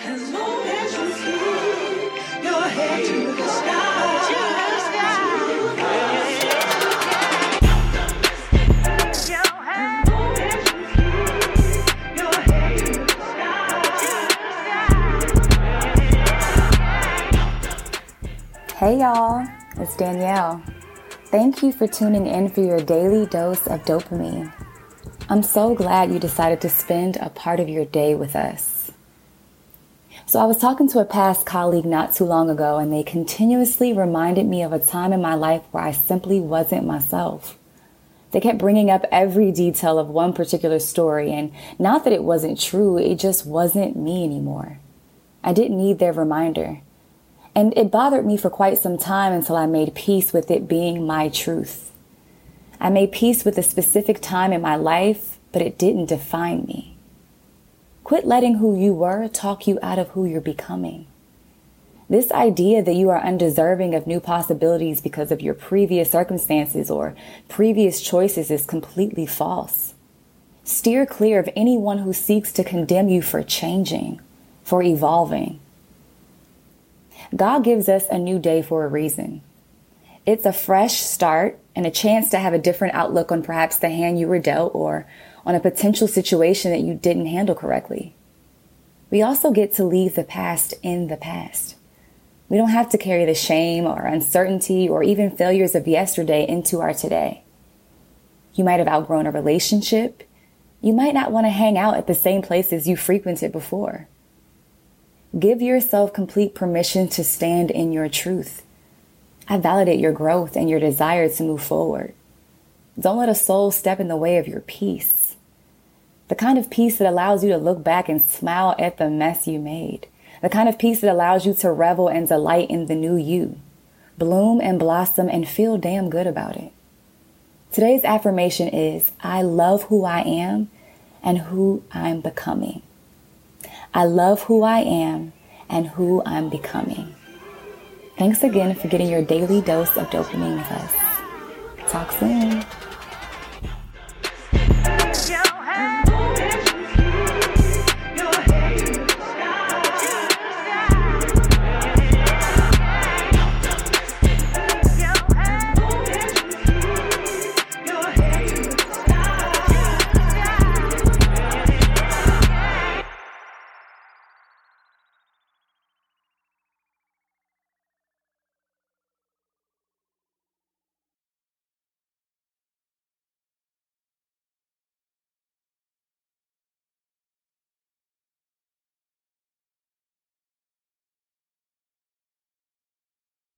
Hey y'all, it's Danielle. Thank you for tuning in for your daily dose of dopamine. I'm so glad you decided to spend a part of your day with us. So, I was talking to a past colleague not too long ago, and they continuously reminded me of a time in my life where I simply wasn't myself. They kept bringing up every detail of one particular story, and not that it wasn't true, it just wasn't me anymore. I didn't need their reminder. And it bothered me for quite some time until I made peace with it being my truth. I made peace with a specific time in my life, but it didn't define me. Quit letting who you were talk you out of who you're becoming. This idea that you are undeserving of new possibilities because of your previous circumstances or previous choices is completely false. Steer clear of anyone who seeks to condemn you for changing, for evolving. God gives us a new day for a reason. It's a fresh start and a chance to have a different outlook on perhaps the hand you were dealt or on a potential situation that you didn't handle correctly. We also get to leave the past in the past. We don't have to carry the shame or uncertainty or even failures of yesterday into our today. You might have outgrown a relationship. You might not want to hang out at the same places you frequented before. Give yourself complete permission to stand in your truth. I validate your growth and your desire to move forward. Don't let a soul step in the way of your peace. The kind of peace that allows you to look back and smile at the mess you made. The kind of peace that allows you to revel and delight in the new you. Bloom and blossom and feel damn good about it. Today's affirmation is I love who I am and who I'm becoming. I love who I am and who I'm becoming. Thanks again for getting your daily dose of dopamine with us. Talk soon.